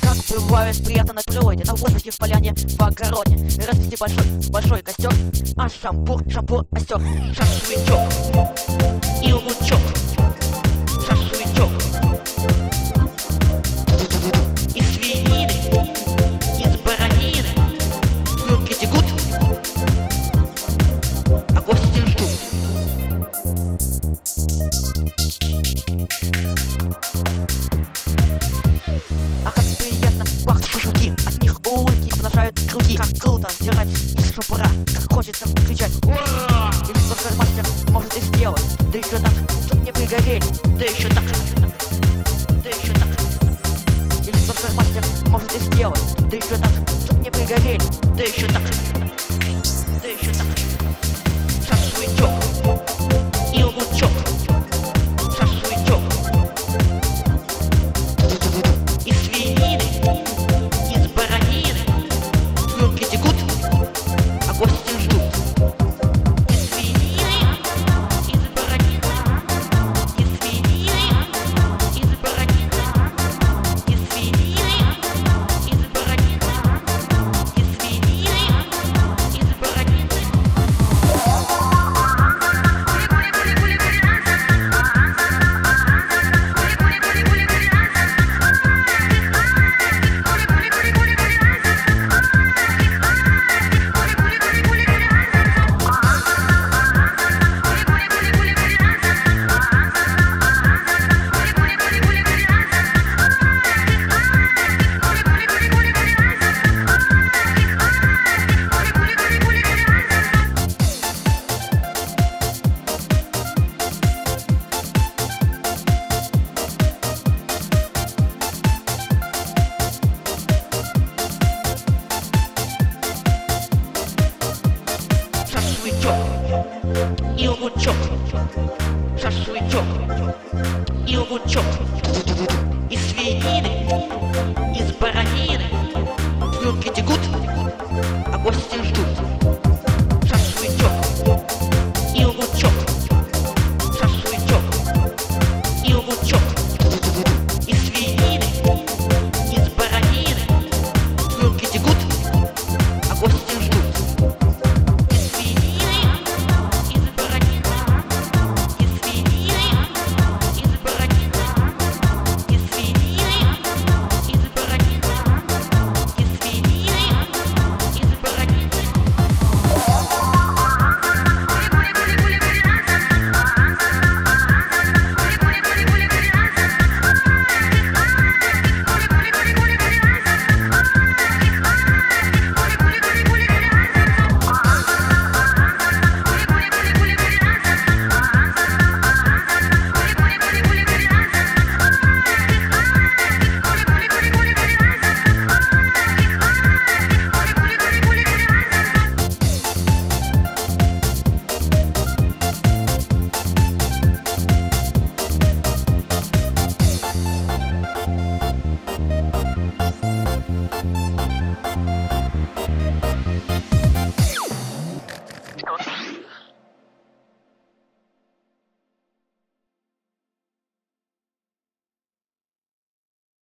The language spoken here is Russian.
Как бывает приятно на природе На воздухе в поляне, в огороде. Развести большой, большой костер А шампур, шампур, остер Шашлычок и лучок. Шашлычок Из свинины, из баранины. Слюнки текут, а гости ждут круги круто сдирать из шампура Как хочется кричать. Ура! И что же мастер может и сделать. Да еще так, чтоб не пригорели Да еще так Да еще так. И что мастер может и сделать. Да еще так, чтоб не пригорели Да еще так Да еще так. Шашлычок и лучок, шашлычок и лучок. Из свинины, из баранины. Слюнки текут, а гости ждут.